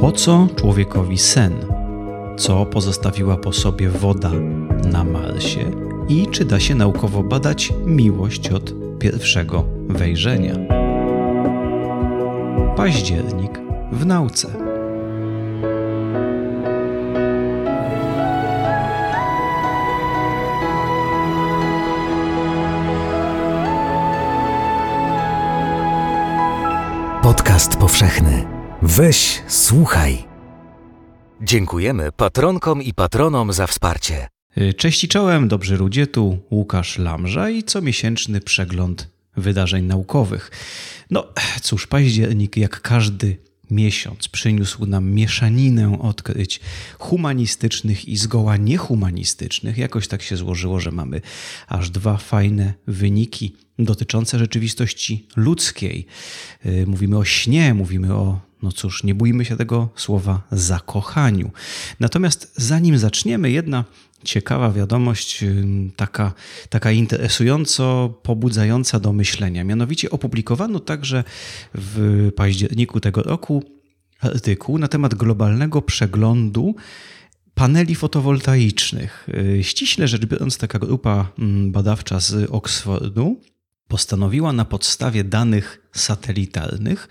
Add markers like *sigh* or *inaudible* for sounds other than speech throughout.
Po co człowiekowi sen? Co pozostawiła po sobie woda na Marsie? I czy da się naukowo badać miłość od pierwszego wejrzenia? Październik w nauce. Podcast powszechny. Weź, słuchaj. Dziękujemy patronkom i patronom za wsparcie. Cześć i czołem, dobrzy ludzie, tu Łukasz Lamża i comiesięczny przegląd wydarzeń naukowych. No cóż, październik jak każdy miesiąc przyniósł nam mieszaninę odkryć humanistycznych i zgoła niehumanistycznych. Jakoś tak się złożyło, że mamy aż dwa fajne wyniki dotyczące rzeczywistości ludzkiej. Y, mówimy o śnie, mówimy o, no cóż, nie bójmy się tego słowa, zakochaniu. Natomiast zanim zaczniemy, jedna ciekawa wiadomość, y, taka, taka interesująco pobudzająca do myślenia. Mianowicie opublikowano także w październiku tego roku artykuł na temat globalnego przeglądu paneli fotowoltaicznych. Y, ściśle rzecz biorąc, taka grupa mm, badawcza z Oxfordu postanowiła na podstawie danych satelitarnych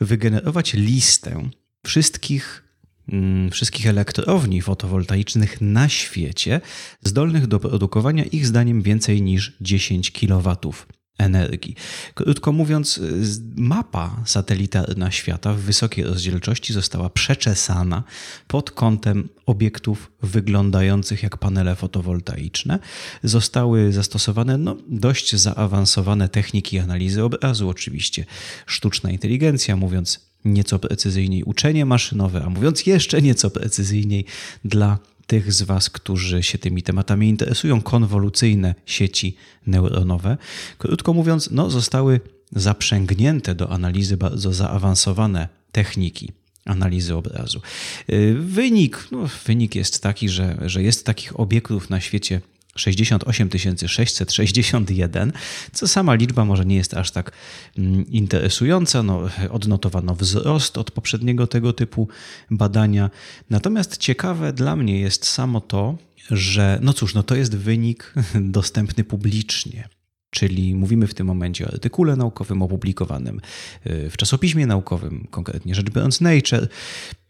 wygenerować listę wszystkich, mm, wszystkich elektrowni fotowoltaicznych na świecie zdolnych do produkowania ich zdaniem więcej niż 10 kW energii. Krótko mówiąc, mapa satelitarna świata w wysokiej rozdzielczości została przeczesana pod kątem obiektów wyglądających jak panele fotowoltaiczne. Zostały zastosowane no, dość zaawansowane techniki analizy obrazu, oczywiście sztuczna inteligencja, mówiąc nieco precyzyjniej uczenie maszynowe, a mówiąc jeszcze nieco precyzyjniej dla tych z Was, którzy się tymi tematami interesują, konwolucyjne sieci neuronowe. Krótko mówiąc, no, zostały zaprzęgnięte do analizy bardzo zaawansowane techniki analizy obrazu. Y, wynik, no, wynik jest taki, że, że jest takich obiektów na świecie 68 661, co sama liczba może nie jest aż tak mm, interesująca. No, odnotowano wzrost od poprzedniego tego typu badania. Natomiast ciekawe dla mnie jest samo to, że no cóż, no to jest wynik *laughs* dostępny publicznie. Czyli mówimy w tym momencie o artykule naukowym opublikowanym y, w czasopiśmie naukowym, konkretnie rzecz biorąc Nature.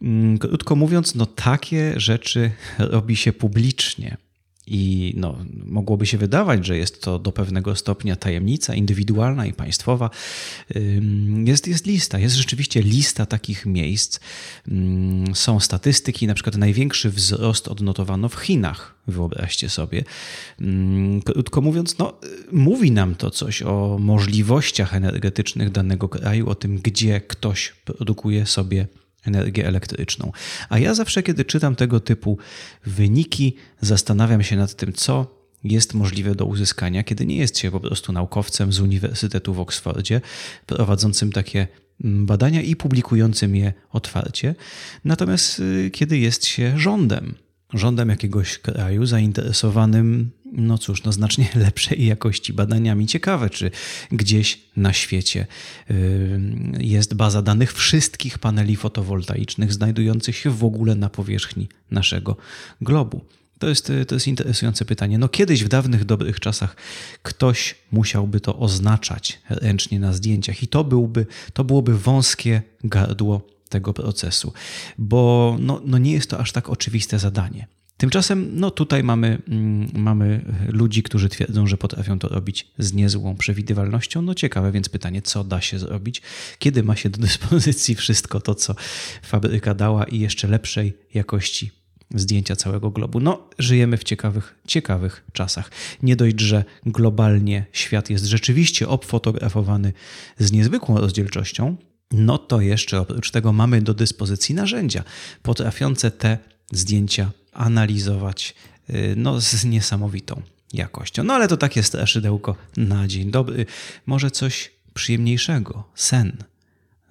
Mm, krótko mówiąc, no takie rzeczy *laughs* robi się publicznie. I no, mogłoby się wydawać, że jest to do pewnego stopnia tajemnica indywidualna i państwowa. Jest, jest lista, jest rzeczywiście lista takich miejsc. Są statystyki, na przykład największy wzrost odnotowano w Chinach, wyobraźcie sobie. Krótko mówiąc, no, mówi nam to coś o możliwościach energetycznych danego kraju, o tym, gdzie ktoś produkuje sobie energię elektryczną. A ja zawsze, kiedy czytam tego typu wyniki, zastanawiam się nad tym, co jest możliwe do uzyskania, kiedy nie jest się po prostu naukowcem z Uniwersytetu w Oksfordzie, prowadzącym takie mm, badania i publikującym je otwarcie, natomiast y, kiedy jest się rządem, rządem jakiegoś kraju zainteresowanym, no cóż, no znacznie *laughs* lepszej jakości badaniami. Ciekawe, czy gdzieś na świecie y, jest baza danych wszystkich paneli fotowoltaicznych znajdujących się w ogóle na powierzchni naszego globu. To jest, to jest interesujące pytanie. No kiedyś w dawnych, dobrych czasach ktoś musiałby to oznaczać ręcznie na zdjęciach i to, byłby, to byłoby wąskie gardło tego procesu, bo no, no nie jest to aż tak oczywiste zadanie. Tymczasem no tutaj mamy, mm, mamy ludzi, którzy twierdzą, że potrafią to robić z niezłą przewidywalnością. No ciekawe więc pytanie, co da się zrobić, kiedy ma się do dyspozycji wszystko to, co fabryka dała i jeszcze lepszej jakości zdjęcia całego globu. No, żyjemy w ciekawych, ciekawych czasach. Nie dość, że globalnie świat jest rzeczywiście obfotografowany z niezwykłą rozdzielczością, no to jeszcze oprócz tego mamy do dyspozycji narzędzia potrafiące te zdjęcia analizować y, no, z niesamowitą jakością. No ale to takie straszydełko na dzień dobry. Może coś przyjemniejszego, sen.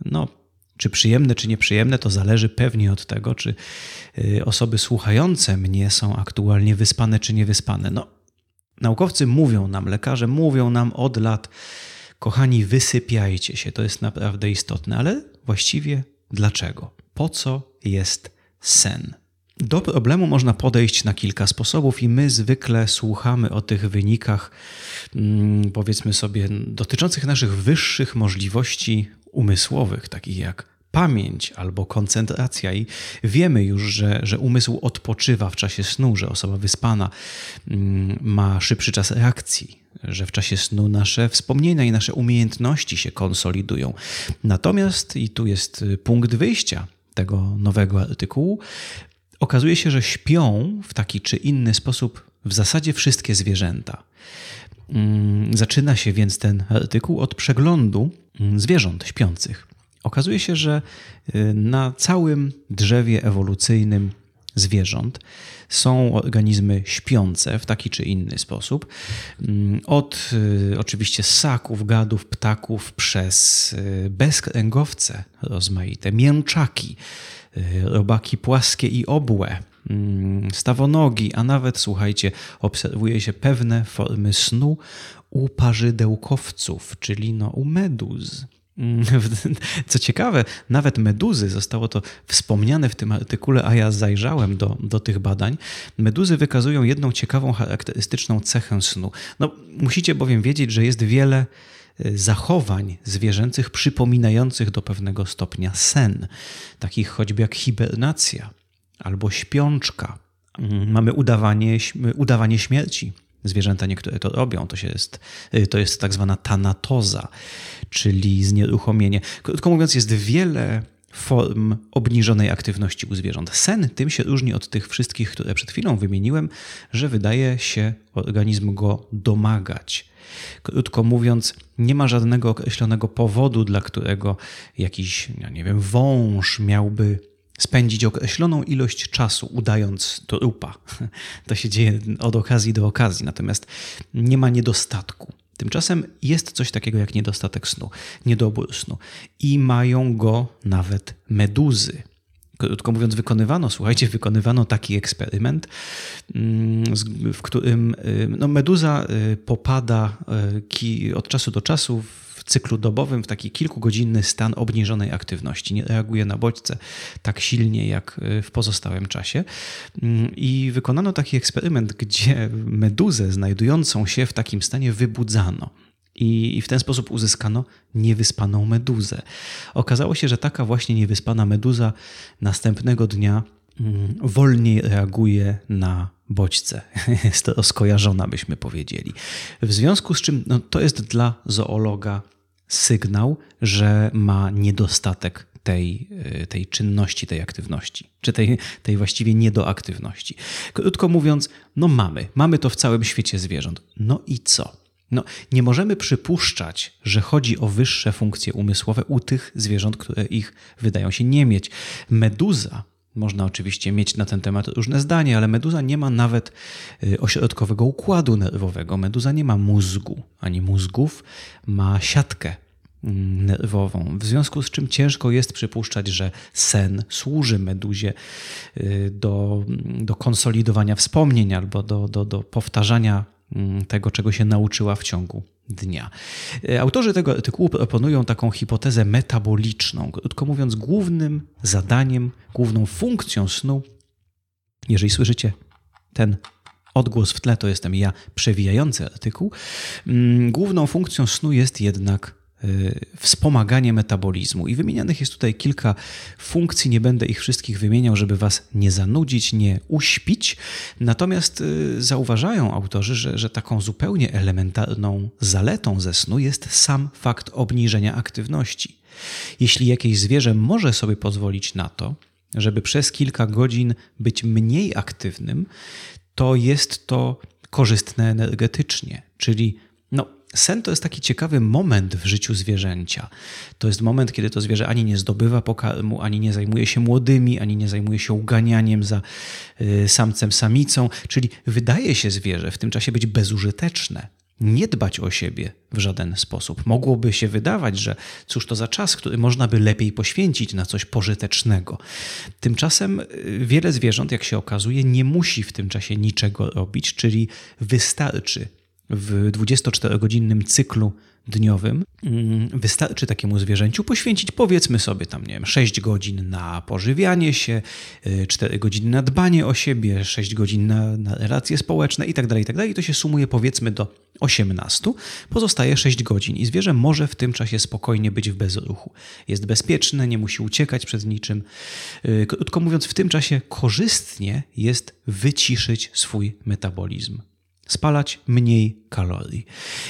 No, czy przyjemne, czy nieprzyjemne, to zależy pewnie od tego, czy y, osoby słuchające mnie są aktualnie wyspane, czy niewyspane. No, naukowcy mówią nam, lekarze mówią nam od lat, Kochani, wysypiajcie się, to jest naprawdę istotne, ale właściwie dlaczego? po co jest sen. Do problemu można podejść na kilka sposobów, i my zwykle słuchamy o tych wynikach, mm, powiedzmy sobie, dotyczących naszych wyższych możliwości umysłowych, takich jak pamięć albo koncentracja, i wiemy już, że, że umysł odpoczywa w czasie snu, że osoba wyspana mm, ma szybszy czas reakcji, że w czasie snu nasze wspomnienia i nasze umiejętności się konsolidują. Natomiast, i tu jest punkt wyjścia tego nowego artykułu, okazuje się, że śpią w taki czy inny sposób w zasadzie wszystkie zwierzęta. Mm, zaczyna się więc ten artykuł od przeglądu mm, zwierząt śpiących. Okazuje się, że y, na całym drzewie ewolucyjnym zwierząt są organizmy śpiące w taki czy inny sposób. Mm, od y, oczywiście ssaków, gadów, ptaków, przez y, bezkręgowce rozmaite, mięczaki, robaki płaskie i obłe, mm, stawonogi, a nawet, słuchajcie, obserwuje się pewne formy snu u parzydełkowców, czyli no, u meduz. Mm, *laughs* co ciekawe, nawet meduzy, zostało to wspomniane w tym artykule, a ja zajrzałem do, do tych badań. Meduzy wykazują jedną ciekawą, charakterystyczną cechę snu. No, musicie bowiem wiedzieć, że jest wiele y, zachowań zwierzęcych przypominających do pewnego stopnia sen, takich choćby jak hibernacja albo śpiączka. Mm, mamy udawanie, udawanie śmierci. Zwierzęta niektóre to robią, to, się jest, y, to jest tak zwana tanatoza, czyli znieruchomienie. Krótko mówiąc, jest wiele form obniżonej aktywności u zwierząt. Sen tym się różni od tych wszystkich, które przed chwilą wymieniłem, że wydaje się organizm go domagać. Krótko mówiąc, nie ma żadnego określonego powodu, dla którego jakiś, ja nie wiem, wąż miałby spędzić określoną ilość czasu udając trupa. *laughs* To się dzieje od okazji do okazji, natomiast nie ma niedostatku. Tymczasem jest coś takiego jak niedostatek snu, niedobór snu i mają go nawet meduzy. Krótko mówiąc, wykonywano, słuchajcie, wykonywano taki eksperyment, mm, w którym y, no, meduza y, popada y, od czasu do czasu w cyklu dobowym w taki kilkugodzinny stan obniżonej aktywności. Nie reaguje na bodźce tak silnie jak w pozostałym czasie. Mm, I wykonano taki eksperyment, gdzie meduzę znajdującą się w takim stanie wybudzano. I w ten sposób uzyskano niewyspaną meduzę. Okazało się, że taka właśnie niewyspana meduza następnego dnia mm, wolniej reaguje na bodźce. *laughs* Jest to skojarzona, byśmy powiedzieli. W związku z czym no, to jest dla zoologa sygnał, że ma niedostatek tej, y, tej czynności, tej aktywności, czy tej, tej właściwie niedoaktywności. Krótko mówiąc, no mamy, mamy to w całym świecie zwierząt. No i co? No, nie możemy przypuszczać, że chodzi o wyższe funkcje umysłowe u tych zwierząt, które ich wydają się nie mieć. Meduza można oczywiście mieć na ten temat różne zdanie, ale meduza nie ma nawet y, ośrodkowego układu nerwowego. Meduza nie ma mózgu ani mózgów, ma siatkę nerwową. W związku z czym ciężko jest przypuszczać, że sen służy meduzie y, do, do konsolidowania wspomnień albo do, do, do powtarzania mm, tego, czego się nauczyła w ciągu dnia. E, autorzy tego artykułu proponują taką hipotezę metaboliczną. Krótko mówiąc, głównym zadaniem, główną funkcją snu, jeżeli słyszycie ten odgłos w tle, to jestem ja przewijający artykuł, mm, główną funkcją snu jest jednak Y, wspomaganie metabolizmu. I wymienianych jest tutaj kilka funkcji, nie będę ich wszystkich wymieniał, żeby Was nie zanudzić, nie uśpić. Natomiast y, zauważają autorzy, że, że taką zupełnie elementarną zaletą ze snu jest sam fakt obniżenia aktywności. Jeśli jakieś zwierzę może sobie pozwolić na to, żeby przez kilka godzin być mniej aktywnym, to jest to korzystne energetycznie, czyli Sen to jest taki ciekawy moment w życiu zwierzęcia. To jest moment, kiedy to zwierzę ani nie zdobywa pokarmu, ani nie zajmuje się młodymi, ani nie zajmuje się uganianiem za y, samcem, samicą. Czyli wydaje się zwierzę w tym czasie być bezużyteczne, nie dbać o siebie w żaden sposób. Mogłoby się wydawać, że cóż to za czas, który można by lepiej poświęcić na coś pożytecznego. Tymczasem y, wiele zwierząt, jak się okazuje, nie musi w tym czasie niczego robić, czyli wystarczy w 24-godzinnym cyklu dniowym mm, wystarczy takiemu zwierzęciu poświęcić powiedzmy sobie tam, nie wiem, 6 godzin na pożywianie się, 4 y, godziny na dbanie o siebie, 6 godzin na, na relacje społeczne itd., tak itd. Tak I to się sumuje powiedzmy do 18. Pozostaje 6 godzin i zwierzę może w tym czasie spokojnie być w bezruchu. Jest bezpieczne, nie musi uciekać przed niczym. Y, krótko mówiąc, w tym czasie korzystnie jest wyciszyć swój metabolizm spalać mniej kalorii.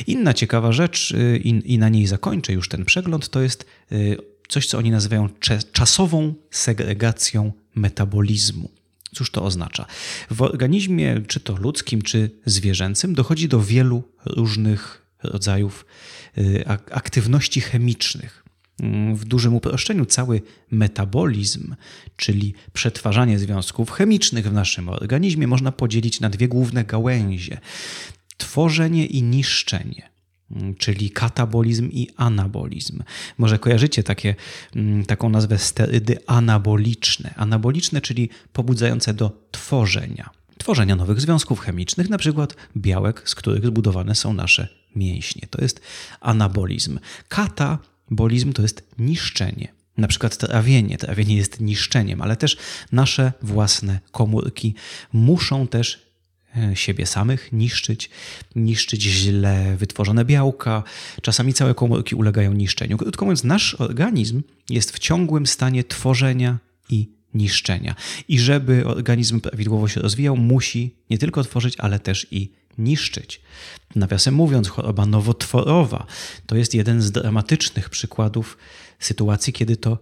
Inna ciekawa rzecz, y, i, na niej zakończę już ten przegląd, to jest y, coś, co oni nazywają czasową segregacją metabolizmu. Cóż to oznacza? W organizmie, czy to ludzkim, czy zwierzęcym, dochodzi do wielu różnych rodzajów y, aktywności chemicznych. Mm, w dużym uproszczeniu cały metabolizm, czyli przetwarzanie związków chemicznych w naszym organizmie, można podzielić na dwie główne gałęzie: tworzenie i niszczenie mm, czyli katabolizm i anabolizm. Może kojarzycie takie, mm, taką nazwę sterydy anaboliczne. Anaboliczne, czyli pobudzające do tworzenia. Tworzenia nowych związków chemicznych, na przykład białek, z których zbudowane są nasze mięśnie. To jest anabolizm. Kata Bolizm to jest niszczenie. Na przykład trawienie. Trawienie jest niszczeniem, ale też nasze własne komórki muszą też e, siebie samych niszczyć, niszczyć źle wytworzone białka. Czasami całe komórki ulegają niszczeniu. Krótko mówiąc, nasz organizm jest w ciągłym stanie tworzenia i niszczenia. I żeby organizm prawidłowo się rozwijał, musi nie tylko tworzyć, ale też i niszczyć. Nawiasem mówiąc, choroba nowotworowa to jest jeden z dramatycznych przykładów sytuacji, kiedy to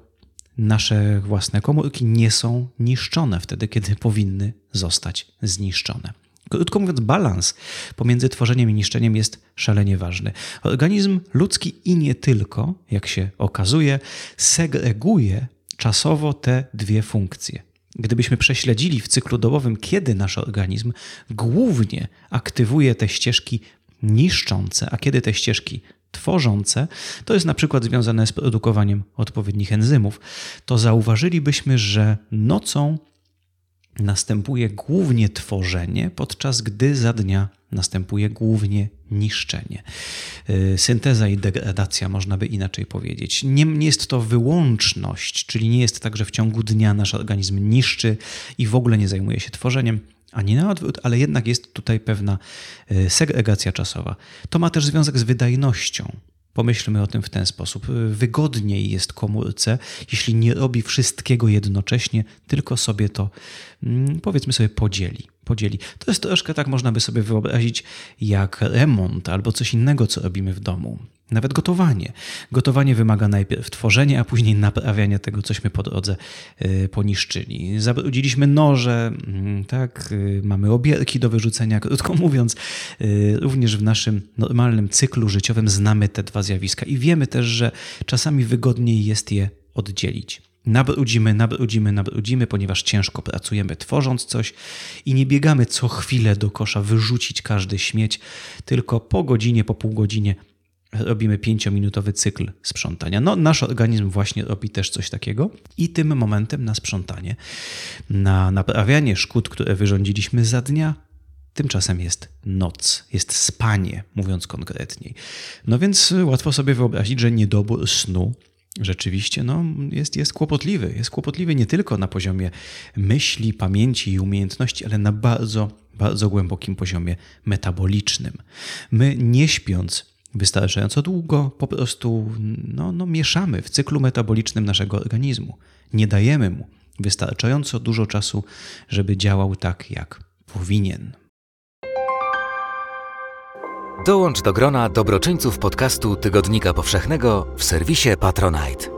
nasze własne komórki nie są niszczone wtedy, kiedy powinny zostać zniszczone. Krótko mówiąc, balans pomiędzy tworzeniem i niszczeniem jest szalenie ważny. Organizm ludzki i nie tylko, jak się okazuje, segreguje czasowo te dwie funkcje. Gdybyśmy prześledzili w cyklu dobowym, kiedy nasz organizm głównie aktywuje te ścieżki niszczące, a kiedy te ścieżki tworzące, to jest na przykład związane z produkowaniem odpowiednich enzymów, to zauważylibyśmy, że nocą następuje głównie tworzenie, podczas gdy za dnia następuje głównie niszczenie. Y, synteza i degradacja, można by inaczej powiedzieć. Nie, nie jest to wyłączność, czyli nie jest tak, że w ciągu dnia nasz organizm niszczy i w ogóle nie zajmuje się tworzeniem, ani na odwrót, ale jednak jest tutaj pewna y, segregacja czasowa. To ma też związek z wydajnością. Pomyślmy o tym w ten sposób. Wygodniej jest komórce, jeśli nie robi wszystkiego jednocześnie, tylko sobie to, mm, powiedzmy sobie, podzieli. Podzieli. To jest troszkę tak, można by sobie wyobrazić, jak remont albo coś innego, co robimy w domu. Nawet gotowanie. Gotowanie wymaga najpierw tworzenia, a później naprawiania tego, cośmy po drodze y, poniszczyli. Zabrudziliśmy noże, mm, tak, y, mamy obierki do wyrzucenia. *laughs* Krótko mówiąc, y, również w naszym normalnym cyklu życiowym znamy te dwa zjawiska i wiemy też, że czasami wygodniej jest je oddzielić. Nabrudzimy, nabrudzimy, nabrudzimy, ponieważ ciężko pracujemy tworząc coś i nie biegamy co chwilę do kosza wyrzucić każdy śmieć, tylko po godzinie, po pół godzinie robimy pięciominutowy cykl sprzątania. No, nasz organizm właśnie robi też coś takiego i tym momentem na sprzątanie, na naprawianie szkód, które wyrządziliśmy za dnia, tymczasem jest noc, jest spanie, mówiąc konkretniej. No więc łatwo sobie wyobrazić, że niedobór snu rzeczywiście no, jest, jest kłopotliwy. Jest kłopotliwy nie tylko na poziomie myśli, pamięci i umiejętności, ale na bardzo, bardzo głębokim poziomie metabolicznym. My nie śpiąc wystarczająco długo, po prostu no, no, mieszamy w cyklu metabolicznym naszego organizmu. Nie dajemy mu wystarczająco dużo czasu, żeby działał tak, jak powinien. Dołącz do grona dobroczyńców podcastu Tygodnika Powszechnego w serwisie Patronite.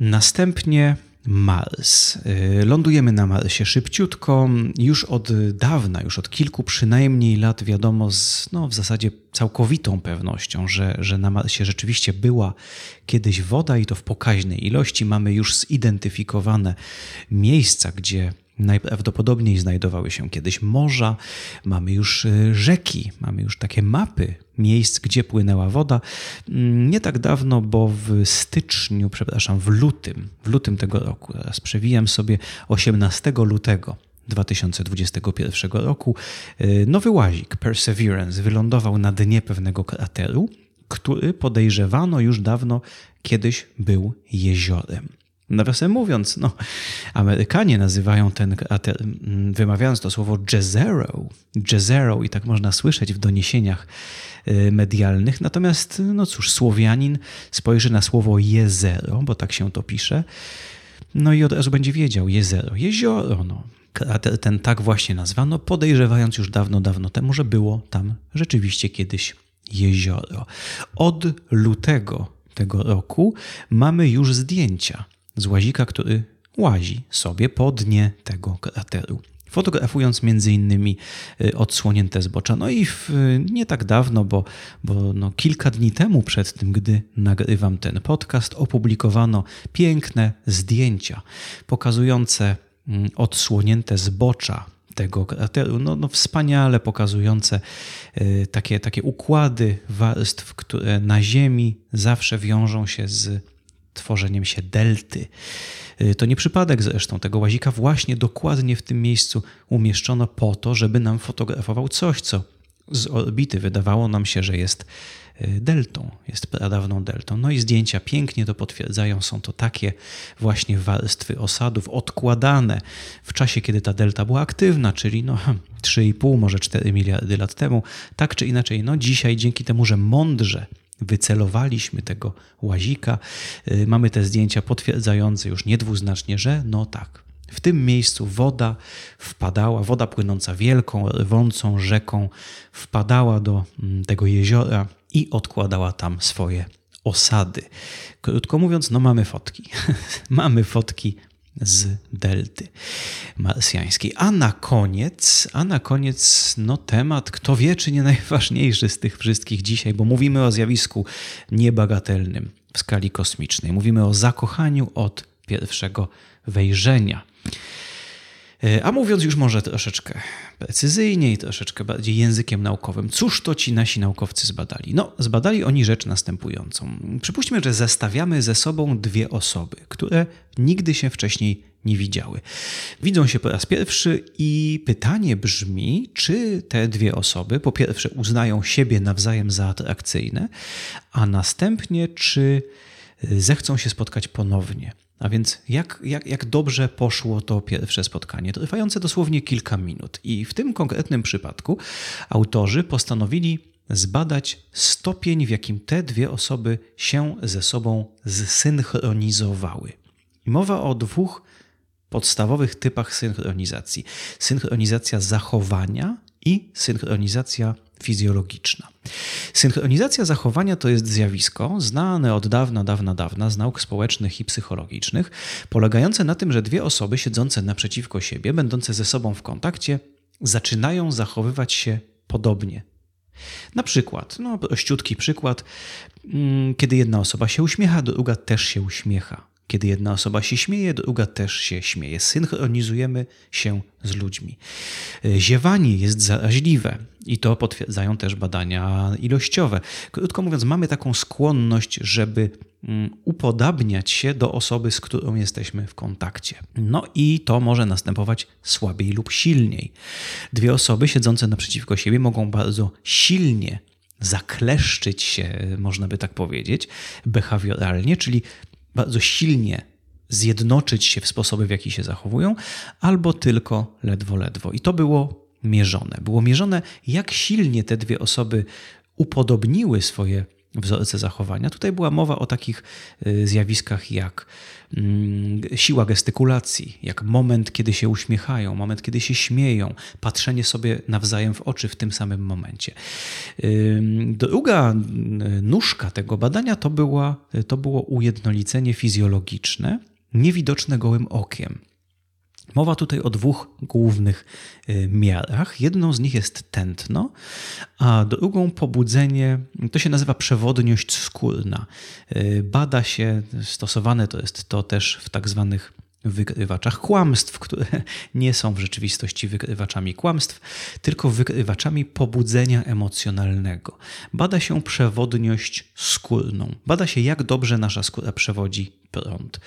Następnie Mars. Y, lądujemy na Marsie szybciutko. Już od dawna, już od kilku przynajmniej lat wiadomo z no, w zasadzie całkowitą pewnością, że, że na Marsie rzeczywiście była kiedyś woda i to w pokaźnej ilości. Mamy już zidentyfikowane miejsca, gdzie Najprawdopodobniej znajdowały się kiedyś morza, mamy już y, rzeki, mamy już takie mapy miejsc, gdzie płynęła woda. Mm, nie tak dawno, bo w styczniu, przepraszam, w lutym, w lutym tego roku, teraz przewijam sobie 18 lutego 2021 roku y, nowy łazik Perseverance wylądował na dnie pewnego krateru, który podejrzewano już dawno kiedyś był jeziorem. Nawiasem mówiąc, no, Amerykanie nazywają ten krater, wymawiając to słowo Jezero, Jezero i tak można słyszeć w doniesieniach y, medialnych. Natomiast, no cóż, Słowianin spojrzy na słowo jezero, bo tak się to pisze, no i od razu będzie wiedział, jezero, jezioro, no. Krater ten tak właśnie nazwano, podejrzewając już dawno, dawno temu, że było tam rzeczywiście kiedyś jezioro. Od lutego tego roku mamy już zdjęcia z łazika, który łazi sobie po dnie tego krateru. Fotografując między innymi y, odsłonięte zbocza. No i w, nie tak dawno, bo, bo no kilka dni temu przed tym, gdy nagrywam ten podcast, opublikowano piękne zdjęcia pokazujące mm, odsłonięte zbocza tego krateru, no, no wspaniale pokazujące y, takie, takie układy warstw, które na Ziemi zawsze wiążą się z tworzeniem się delty. Y, to nie przypadek zresztą. Tego łazika właśnie dokładnie w tym miejscu umieszczono po to, żeby nam fotografował coś, co z orbity wydawało nam się, że jest y, deltą, jest pradawną deltą. No i zdjęcia pięknie to potwierdzają. Są to takie właśnie warstwy osadów odkładane w czasie, kiedy ta delta była aktywna, czyli no 3,5, może 4 miliardy lat temu. Tak czy inaczej, no dzisiaj dzięki temu, że mądrze wycelowaliśmy tego łazika. Y, mamy te zdjęcia potwierdzające już niedwuznacznie, że no tak, w tym miejscu woda wpadała, woda płynąca wielką, rwącą rzeką, wpadała do mm, tego jeziora i odkładała tam swoje osady. Krótko mówiąc, no mamy fotki. *laughs* mamy fotki z delty marsjańskiej. A na koniec, a na koniec no temat, kto wie, czy nie najważniejszy z tych wszystkich dzisiaj, bo mówimy o zjawisku niebagatelnym w skali kosmicznej. Mówimy o zakochaniu od pierwszego wejrzenia. E, a mówiąc już może troszeczkę precyzyjniej, troszeczkę bardziej językiem naukowym, cóż to ci nasi naukowcy zbadali? No, zbadali oni rzecz następującą. Przypuśćmy, że zestawiamy ze sobą dwie osoby, które nigdy się wcześniej nie widziały. Widzą się po raz pierwszy i pytanie brzmi, czy te dwie osoby po pierwsze uznają siebie nawzajem za atrakcyjne, a następnie czy zechcą się spotkać ponownie. A więc jak, jak, jak dobrze poszło to pierwsze spotkanie, trwające dosłownie kilka minut. I w tym konkretnym przypadku autorzy postanowili zbadać stopień, w jakim te dwie osoby się ze sobą zsynchronizowały. Mowa o dwóch podstawowych typach synchronizacji: synchronizacja zachowania i synchronizacja fizjologiczna. Synchronizacja zachowania to jest zjawisko znane od dawna, dawna, dawna z nauk społecznych i psychologicznych, polegające na tym, że dwie osoby siedzące naprzeciwko siebie, będące ze sobą w kontakcie, zaczynają zachowywać się podobnie. Na przykład, no prościutki przykład, mm, kiedy jedna osoba się uśmiecha, druga też się uśmiecha. Kiedy jedna osoba się śmieje, druga też się śmieje. Synchronizujemy się z ludźmi. E, ziewanie jest zaraźliwe i to potwierdzają też badania ilościowe. Krótko mówiąc, mamy taką skłonność, żeby mm, upodabniać się do osoby, z którą jesteśmy w kontakcie. No i to może następować słabiej lub silniej. Dwie osoby siedzące naprzeciwko siebie mogą bardzo silnie zakleszczyć się, można by tak powiedzieć, behawioralnie, czyli bardzo silnie zjednoczyć się w sposobie, w jaki się zachowują, albo tylko ledwo, ledwo. I to było mierzone. Było mierzone, jak silnie te dwie osoby upodobniły swoje wzorce zachowania. Tutaj była mowa o takich y, zjawiskach jak mm, siła gestykulacji, jak moment, kiedy się uśmiechają, moment, kiedy się śmieją, patrzenie sobie nawzajem w oczy w tym samym momencie. Druga y, nóżka tego badania to, była, to było ujednolicenie fizjologiczne, niewidoczne gołym okiem. Mowa tutaj o dwóch głównych y, miarach. Jedną z nich jest tętno, a drugą pobudzenie, to się nazywa przewodniość skórna. Y, bada się, stosowane to jest to też w tak zwanych wykrywaczach kłamstw, które *laughs* nie są w rzeczywistości wykrywaczami kłamstw, tylko wykrywaczami pobudzenia emocjonalnego. Bada się przewodniość skórną. Bada się, jak dobrze nasza skóra przewodzi prąd.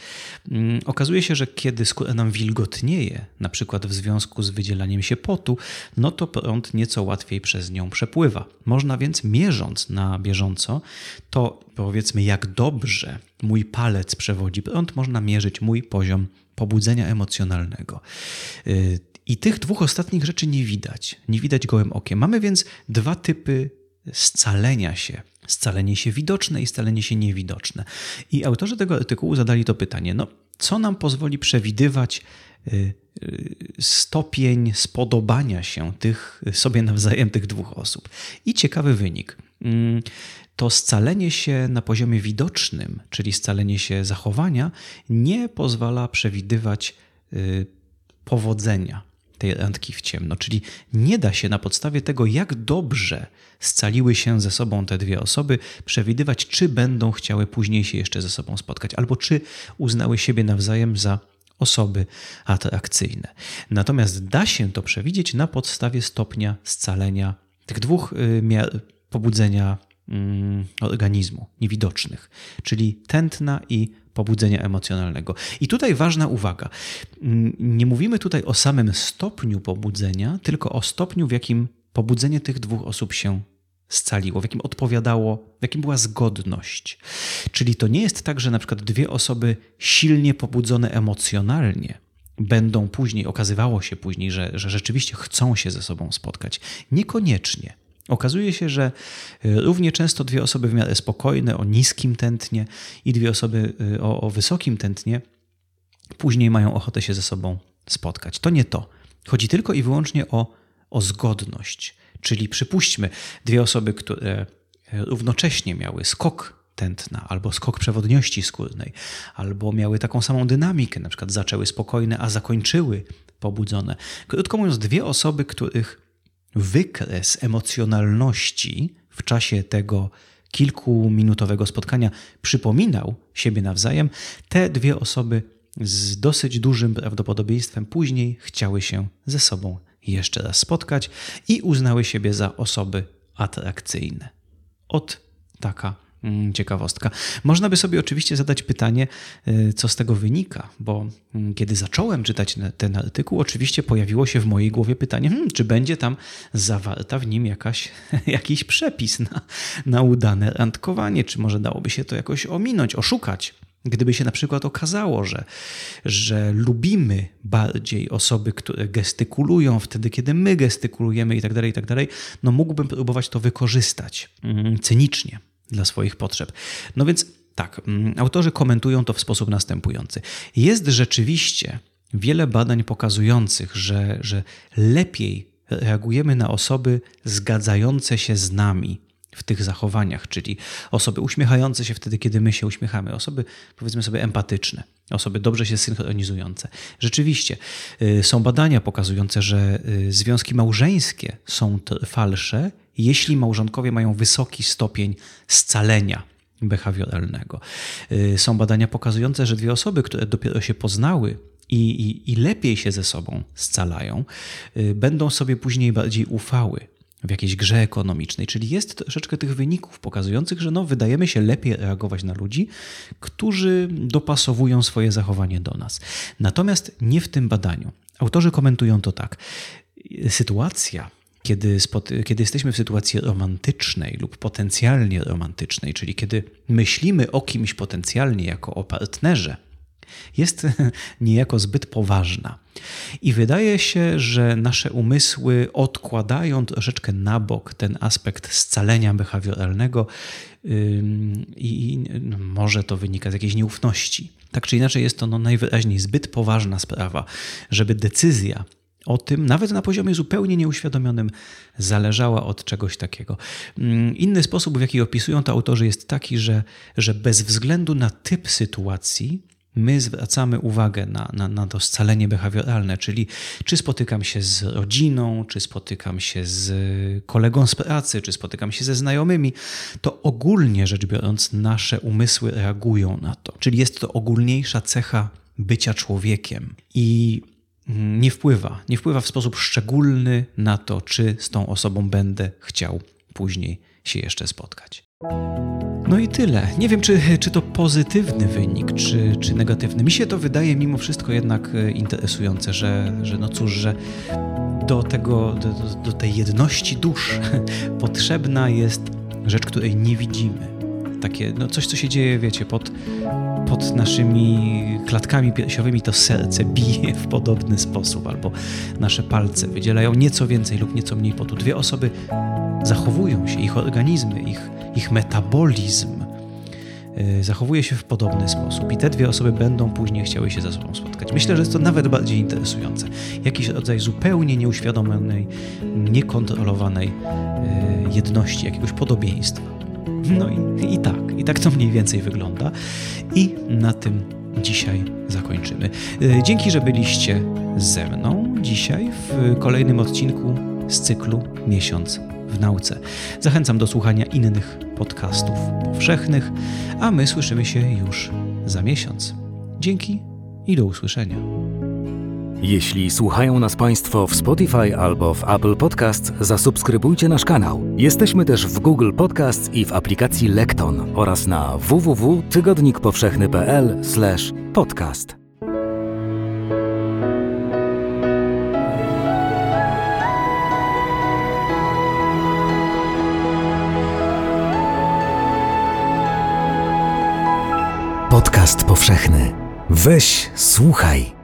Mm, okazuje się, że kiedy skóra nam wilgotnieje, na przykład w związku z wydzielaniem się potu, no to prąd nieco łatwiej przez nią przepływa. Można więc mierząc na bieżąco, to powiedzmy jak dobrze mój palec przewodzi prąd, można mierzyć mój poziom pobudzenia emocjonalnego. Y, I tych dwóch ostatnich rzeczy nie widać. Nie widać gołym okiem. Mamy więc dwa typy scalenia się. Scalenie się widoczne i scalenie się niewidoczne. I autorzy tego artykułu zadali to pytanie: no, co nam pozwoli przewidywać y, y, stopień spodobania się tych sobie nawzajem tych dwóch osób? I ciekawy wynik. To scalenie się na poziomie widocznym, czyli scalenie się zachowania, nie pozwala przewidywać y, powodzenia tej randki w ciemno. Czyli nie da się na podstawie tego, jak dobrze scaliły się ze sobą te dwie osoby, przewidywać, czy będą chciały później się jeszcze ze sobą spotkać, albo czy uznały siebie nawzajem za osoby atrakcyjne. Natomiast da się to przewidzieć na podstawie stopnia scalenia tych dwóch y, miar pobudzenia organizmu niewidocznych, czyli tętna i pobudzenia emocjonalnego. I tutaj ważna uwaga. Mm, nie mówimy tutaj o samym stopniu pobudzenia, tylko o stopniu, w jakim pobudzenie tych dwóch osób się scaliło, w jakim odpowiadało, w jakim była zgodność. Czyli to nie jest tak, że na przykład dwie osoby silnie pobudzone emocjonalnie będą później, okazywało się później, że, że rzeczywiście chcą się ze sobą spotkać. Niekoniecznie. Okazuje się, że y, równie często dwie osoby w miarę spokojne, o niskim tętnie i dwie osoby y, o, o wysokim tętnie później mają ochotę się ze sobą spotkać. To nie to. Chodzi tylko i wyłącznie o, o zgodność. Czyli przypuśćmy dwie osoby, które y, równocześnie miały skok tętna, albo skok przewodniości skórnej, albo miały taką samą dynamikę, na przykład zaczęły spokojne, a zakończyły pobudzone. Krótko mówiąc, dwie osoby, których wykres emocjonalności w czasie tego kilkuminutowego spotkania przypominał siebie nawzajem, te dwie osoby z dosyć dużym prawdopodobieństwem później chciały się ze sobą jeszcze raz spotkać i uznały siebie za osoby atrakcyjne. Od taka ciekawostka. Można by sobie oczywiście zadać pytanie, y, co z tego wynika, bo mm, kiedy zacząłem czytać ten artykuł, oczywiście pojawiło się w mojej głowie pytanie, hmm, czy będzie tam zawarta w nim jakaś, *laughs* jakiś przepis na, na udane randkowanie, czy może dałoby się to jakoś ominąć, oszukać. Gdyby się na przykład okazało, że, że lubimy bardziej osoby, które gestykulują wtedy, kiedy my gestykulujemy i tak dalej, i tak dalej, no mógłbym próbować to wykorzystać mm, cynicznie dla swoich potrzeb. No więc tak, mm, autorzy komentują to w sposób następujący. Jest rzeczywiście wiele badań pokazujących, że, że lepiej reagujemy na osoby zgadzające się z nami w tych zachowaniach, czyli osoby uśmiechające się wtedy, kiedy my się uśmiechamy, osoby powiedzmy sobie empatyczne, osoby dobrze się synchronizujące. Rzeczywiście y, są badania pokazujące, że y, związki małżeńskie są trwalsze, jeśli małżonkowie mają wysoki stopień scalenia behawioralnego. Y, są badania pokazujące, że dwie osoby, które dopiero się poznały, i, i, i lepiej się ze sobą scalają, będą sobie później bardziej ufały w jakiejś grze ekonomicznej. Czyli jest troszeczkę tych wyników pokazujących, że no, wydajemy się lepiej reagować na ludzi, którzy dopasowują swoje zachowanie do nas. Natomiast nie w tym badaniu. Autorzy komentują to tak. Sytuacja, kiedy, kiedy jesteśmy w sytuacji romantycznej lub potencjalnie romantycznej, czyli kiedy myślimy o kimś potencjalnie jako o partnerze, jest *laughs* niejako zbyt poważna. I wydaje się, że nasze umysły odkładają troszeczkę na bok ten aspekt scalenia behawioralnego i no, może to wynika z jakiejś nieufności. Tak czy inaczej jest to no najwyraźniej zbyt poważna sprawa, żeby decyzja o tym, nawet na poziomie zupełnie nieuświadomionym, zależała od czegoś takiego. Inny sposób, w jaki opisują to autorzy, jest taki, że, że bez względu na typ sytuacji, my zwracamy uwagę na, na, na to scalenie behawioralne, czyli czy spotykam się z rodziną, czy spotykam się z kolegą z pracy, czy spotykam się ze znajomymi, to ogólnie rzecz biorąc nasze umysły reagują na to. Czyli jest to ogólniejsza cecha bycia człowiekiem i nie wpływa, nie wpływa w sposób szczególny na to, czy z tą osobą będę chciał później się jeszcze spotkać. No i tyle. Nie wiem, czy, czy to pozytywny wynik, czy, czy negatywny. Mi się to wydaje mimo wszystko jednak e, interesujące, że, że no cóż, że do, tego, do, do tej jedności dusz *laughs* potrzebna jest rzecz, której nie widzimy. Takie, no coś, co się dzieje, wiecie, pod, pod naszymi klatkami piersiowymi to serce bije w podobny sposób, albo nasze palce wydzielają nieco więcej lub nieco mniej potu. Dwie osoby zachowują się, ich organizmy, ich, ich metabolizm yy, zachowuje się w podobny sposób i te dwie osoby będą później chciały się ze sobą spotkać. Myślę, że jest to nawet bardziej interesujące. Jakiś rodzaj zupełnie nieuświadomionej, niekontrolowanej yy, jedności, jakiegoś podobieństwa. No i, i tak, i tak to mniej więcej wygląda. I na tym dzisiaj zakończymy. Yy, dzięki, że byliście ze mną dzisiaj w kolejnym odcinku z cyklu Miesiąc w nauce. Zachęcam do słuchania innych podcastów powszechnych, a my słyszymy się już za miesiąc. Dzięki i do usłyszenia. Jeśli słuchają nas Państwo w Spotify albo w Apple Podcasts, zasubskrybujcie nasz kanał. Jesteśmy też w Google Podcasts i w aplikacji Lekton oraz na www.tygodnikpowszechny.pl/podcast. Podcast powszechny. Weź, słuchaj.